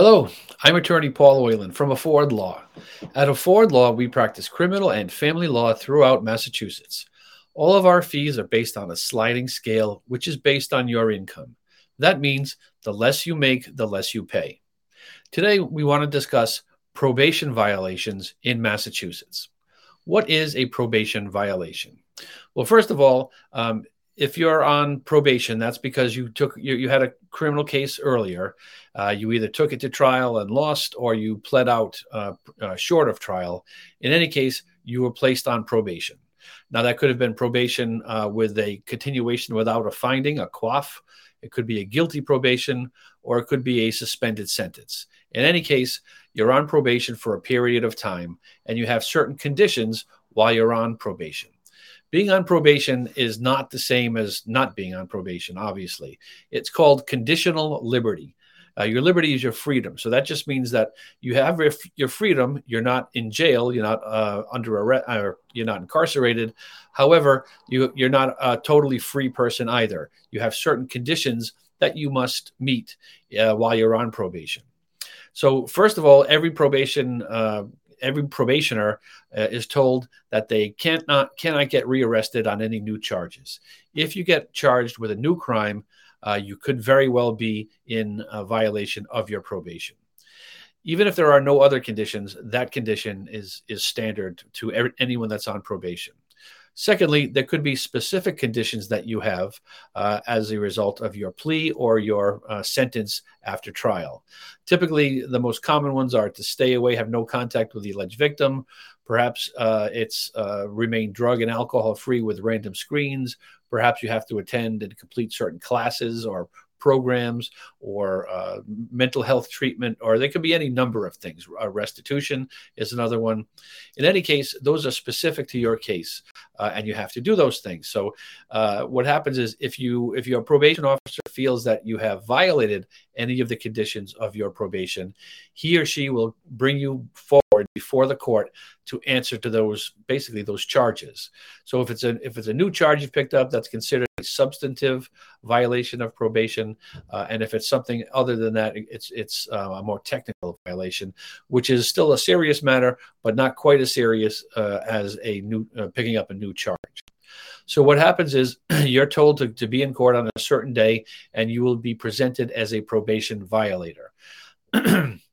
Hello, I'm attorney Paul Oyland from Afford Law. At Afford Law, we practice criminal and family law throughout Massachusetts. All of our fees are based on a sliding scale, which is based on your income. That means the less you make, the less you pay. Today, we want to discuss probation violations in Massachusetts. What is a probation violation? Well, first of all, um, if you're on probation, that's because you took you, you had a criminal case earlier. Uh, you either took it to trial and lost, or you pled out uh, uh, short of trial. In any case, you were placed on probation. Now that could have been probation uh, with a continuation without a finding, a CWOF. It could be a guilty probation, or it could be a suspended sentence. In any case, you're on probation for a period of time, and you have certain conditions while you're on probation being on probation is not the same as not being on probation, obviously. It's called conditional liberty. Uh, your liberty is your freedom. So that just means that you have your, freedom. You're not in jail. You're not uh, under arrest. Or you're not incarcerated. However, you, you're not a totally free person either. You have certain conditions that you must meet uh, while you're on probation. So, first of all, every probation uh, every probationer uh, is told that they can't not cannot get rearrested on any new charges. If you get charged with a new crime, uh, you could very well be in violation of your probation. Even if there are no other conditions, that condition is is standard to every, anyone that's on probation. Secondly, there could be specific conditions that you have uh, as a result of your plea or your uh, sentence after trial. Typically, the most common ones are to stay away, have no contact with the alleged victim. Perhaps uh, it's uh, remain drug and alcohol free with random screens. Perhaps you have to attend and complete certain classes or programs or uh, mental health treatment, or there could be any number of things. Uh, restitution is another one. In any case, those are specific to your case, uh, and you have to do those things. So, uh, what happens is if you if your probation officer feels that you have violated any of the conditions of your probation, he or she will bring you forward before the court to answer to those basically those charges. So if it's a if it's a new charge you've picked up, that's considered a substantive violation of probation, uh, and if it's something other than that, it's it's uh, a more technical violation, which is still a serious matter, but not quite as serious uh, as a new uh, picking up a new charge. So what happens is you're told to, to be in court on a certain day, and you will be presented as a probation violator.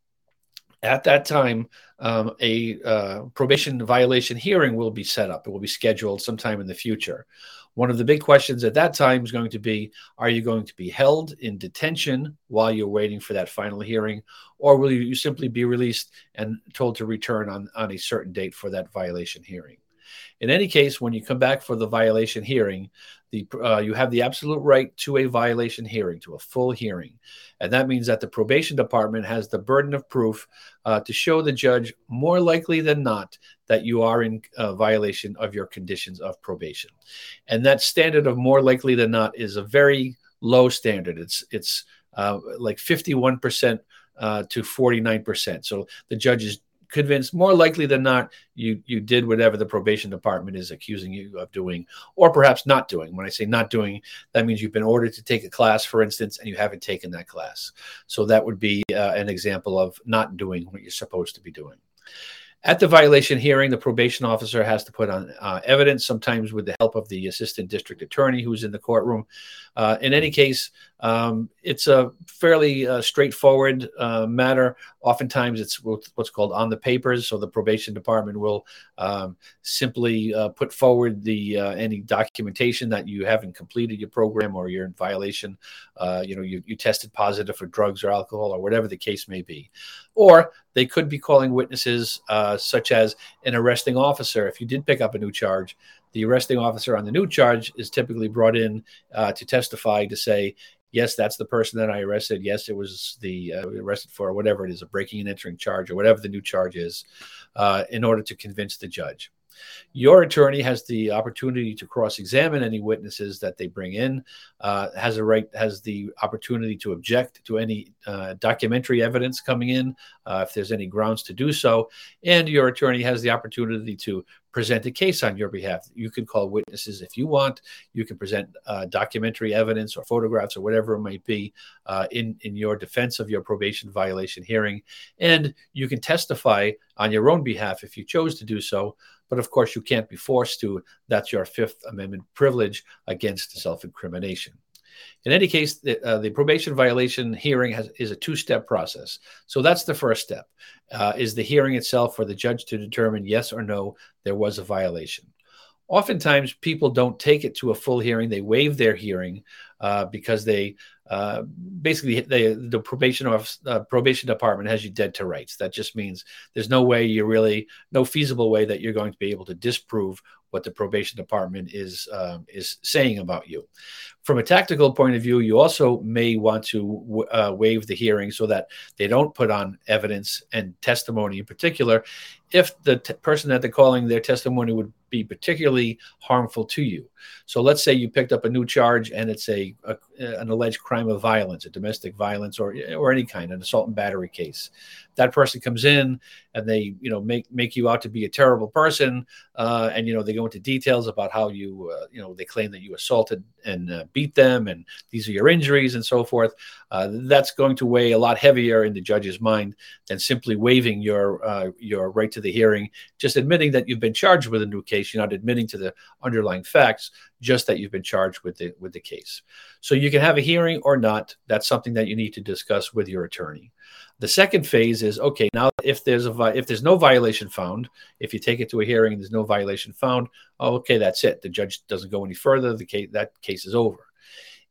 At that time, um, a uh, probation violation hearing will be set up. It will be scheduled sometime in the future. One of the big questions at that time is going to be Are you going to be held in detention while you're waiting for that final hearing, or will you simply be released and told to return on, on a certain date for that violation hearing? In any case, when you come back for the violation hearing, the, uh, you have the absolute right to a violation hearing, to a full hearing. And that means that the probation department has the burden of proof uh, to show the judge more likely than not that you are in uh, violation of your conditions of probation. And that standard of more likely than not is a very low standard. It's, it's uh, like 51%. Uh, to 49%. So the judge is convinced more likely than not you you did whatever the probation department is accusing you of doing or perhaps not doing. When i say not doing that means you've been ordered to take a class for instance and you haven't taken that class. So that would be uh, an example of not doing what you're supposed to be doing at the violation hearing, the probation officer has to put on uh, evidence, sometimes with the help of the assistant district attorney who's in the courtroom. Uh, in any case, um, it's a fairly uh, straightforward uh, matter. Oftentimes, it's what's called on the papers. So the probation department will um, simply uh, put forward the uh, any documentation that you haven't completed your program or you're in violation. you know, you, you tested positive for drugs or alcohol or whatever the case may be. Or they could be calling witnesses uh, such as an arresting officer. If you did pick up a new charge, the arresting officer on the new charge is typically brought in uh, to testify to say, yes, that's the person that I arrested. Yes, it was the uh, arrested for whatever it is, a breaking and entering charge or whatever the new charge is, uh, in order to convince the judge. Your attorney has the opportunity to cross-examine any witnesses that they bring in. Uh, has a right, has the opportunity to object to any uh, documentary evidence coming in, uh, if there's any grounds to do so. And your attorney has the opportunity to present a case on your behalf. You can call witnesses if you want. You can present uh, documentary evidence or photographs or whatever it might be uh, in in your defense of your probation violation hearing, and you can testify on your own behalf if you chose to do so. But of course, you can't be forced to. That's your Fifth Amendment privilege against self incrimination. In any case, the, uh, the probation violation hearing has, is a two-step process. So that's the first step: uh, is the hearing itself for the judge to determine yes or no there was a violation. Oftentimes, people don't take it to a full hearing; they waive their hearing uh, because they uh, basically they, the probation office, uh, probation department has you dead to rights. That just means there's no way you really no feasible way that you're going to be able to disprove what the probation department is uh, is saying about you. From a tactical point of view, you also may want to uh, waive the hearing so that they don't put on evidence and testimony in particular if the t- person that they're calling their testimony would be particularly harmful to you. So let's say you picked up a new charge and it's a, a, an alleged crime of violence, a domestic violence or or any kind, an assault and battery case. That person comes in and they you know make make you out to be a terrible person, uh, and you know they go into details about how you uh, you know they claim that you assaulted and uh, beat them, and these are your injuries and so forth. Uh, that's going to weigh a lot heavier in the judge's mind than simply waiving your uh, your right to the hearing, just admitting that you've been charged with a new case. You're not admitting to the underlying facts, just that you've been charged with the with the case. So you can have a hearing or not. That's something that you need to discuss with your attorney. The second phase is okay. Now, if there's a if there's no violation found, if you take it to a hearing and there's no violation found, oh, okay, that's it. The judge doesn't go any further. The case that case is over.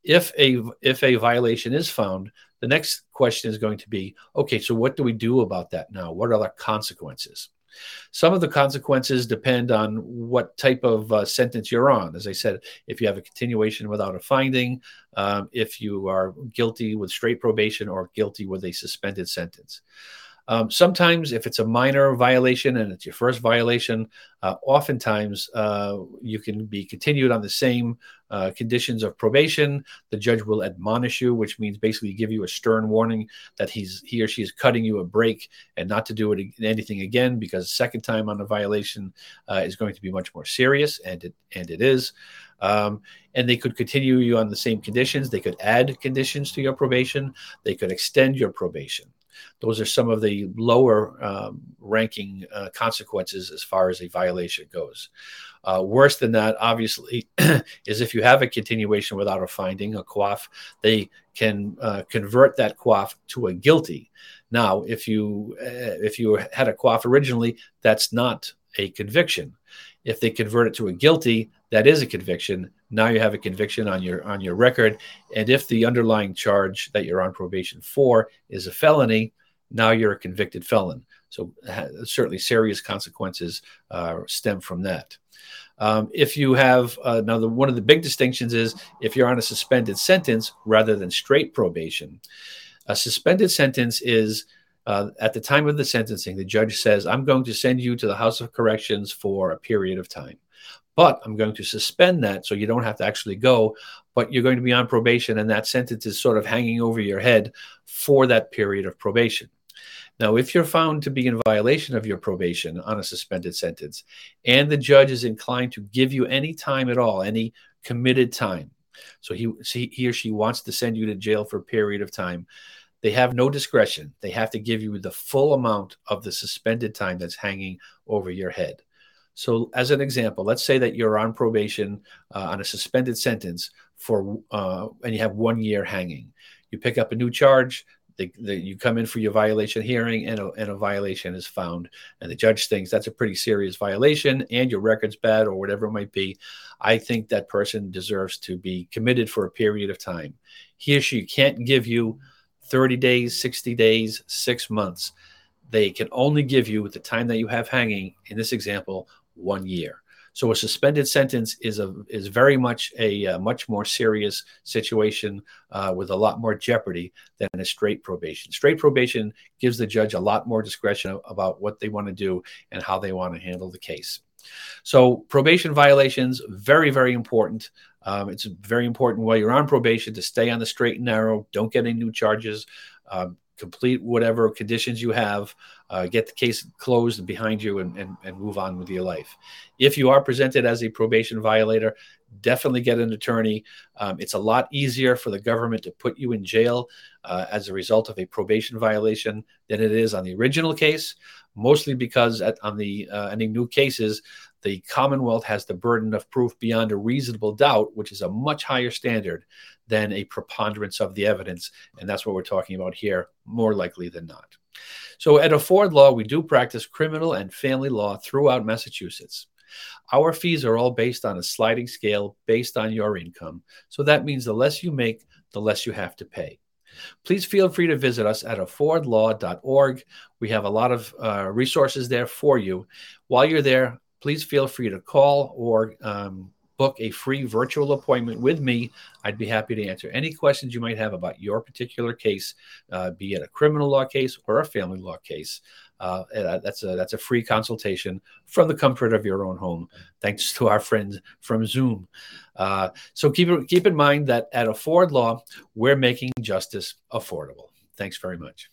If a if a violation is found, the next question is going to be okay. So what do we do about that now? What are the consequences? Some of the consequences depend on what type of uh, sentence you're on. As I said, if you have a continuation without a finding, um, if you are guilty with straight probation or guilty with a suspended sentence. Um, sometimes, if it's a minor violation and it's your first violation, uh, oftentimes uh, you can be continued on the same uh, conditions of probation. The judge will admonish you, which means basically give you a stern warning that he's he or she is cutting you a break and not to do it anything again because second time on a violation uh, is going to be much more serious, and it and it is. Um, and they could continue you on the same conditions. They could add conditions to your probation. They could extend your probation. Those are some of the lower um, ranking uh, consequences as far as a violation goes. Uh, worse than that, obviously, is if you have a continuation without a finding, a CWOF, they can uh, convert that CWOF to a guilty. Now, if you uh, if you had a CWOF originally, that's not a conviction. If they convert it to a guilty, that is a conviction. Now you have a conviction on your on your record, and if the underlying charge that you're on probation for is a felony, now you're a convicted felon. So certainly serious consequences uh, stem from that. Um, if you have uh, now, the, one of the big distinctions is if you're on a suspended sentence rather than straight probation. A suspended sentence is uh, at the time of the sentencing, the judge says, I'm going to send you to the House of Corrections for a period of time. But I'm going to suspend that so you don't have to actually go, but you're going to be on probation, and that sentence is sort of hanging over your head for that period of probation. Now, if you're found to be in violation of your probation on a suspended sentence, and the judge is inclined to give you any time at all, any committed time, so he, he or she wants to send you to jail for a period of time, they have no discretion. They have to give you the full amount of the suspended time that's hanging over your head. So, as an example, let's say that you're on probation uh, on a suspended sentence for, uh, and you have one year hanging. You pick up a new charge. You come in for your violation hearing, and a, and a violation is found, and the judge thinks that's a pretty serious violation, and your record's bad, or whatever it might be. I think that person deserves to be committed for a period of time. He or she can't give you 30 days, 60 days, six months. They can only give you the time that you have hanging. In this example, one year. So a suspended sentence is a is very much a, a much more serious situation uh, with a lot more jeopardy than a straight probation. Straight probation gives the judge a lot more discretion about what they want to do and how they want to handle the case. So probation violations very very important. Um, it's very important while you're on probation to stay on the straight and narrow. Don't get any new charges. Um, complete whatever conditions you have, uh, get the case closed behind you, and, and, and move on with your life. If you are presented as a probation violator, definitely get an attorney. Um, it's a lot easier for the government to put you in jail uh, as a result of a probation violation than it is on the original case, mostly because at, on the uh, any new cases, the Commonwealth has the burden of proof beyond a reasonable doubt, which is a much higher standard than a preponderance of the evidence. And that's what we're talking about here, more likely than not. So at Afford Law, we do practice criminal and family law throughout Massachusetts. Our fees are all based on a sliding scale based on your income. So that means the less you make, the less you have to pay. Please feel free to visit us at affordlaw.org. We have a lot of uh, resources there for you. While you're there, please feel free to call or um, book a free virtual appointment with me. I'd be happy to answer any questions you might have about your particular case, uh, be it a criminal law case or a family law case. Uh, that's a that's a free consultation from the comfort of your own home, thanks to our friends from Zoom. Uh, so keep keep in mind that at Afford Law, we're making justice affordable. Thanks very much.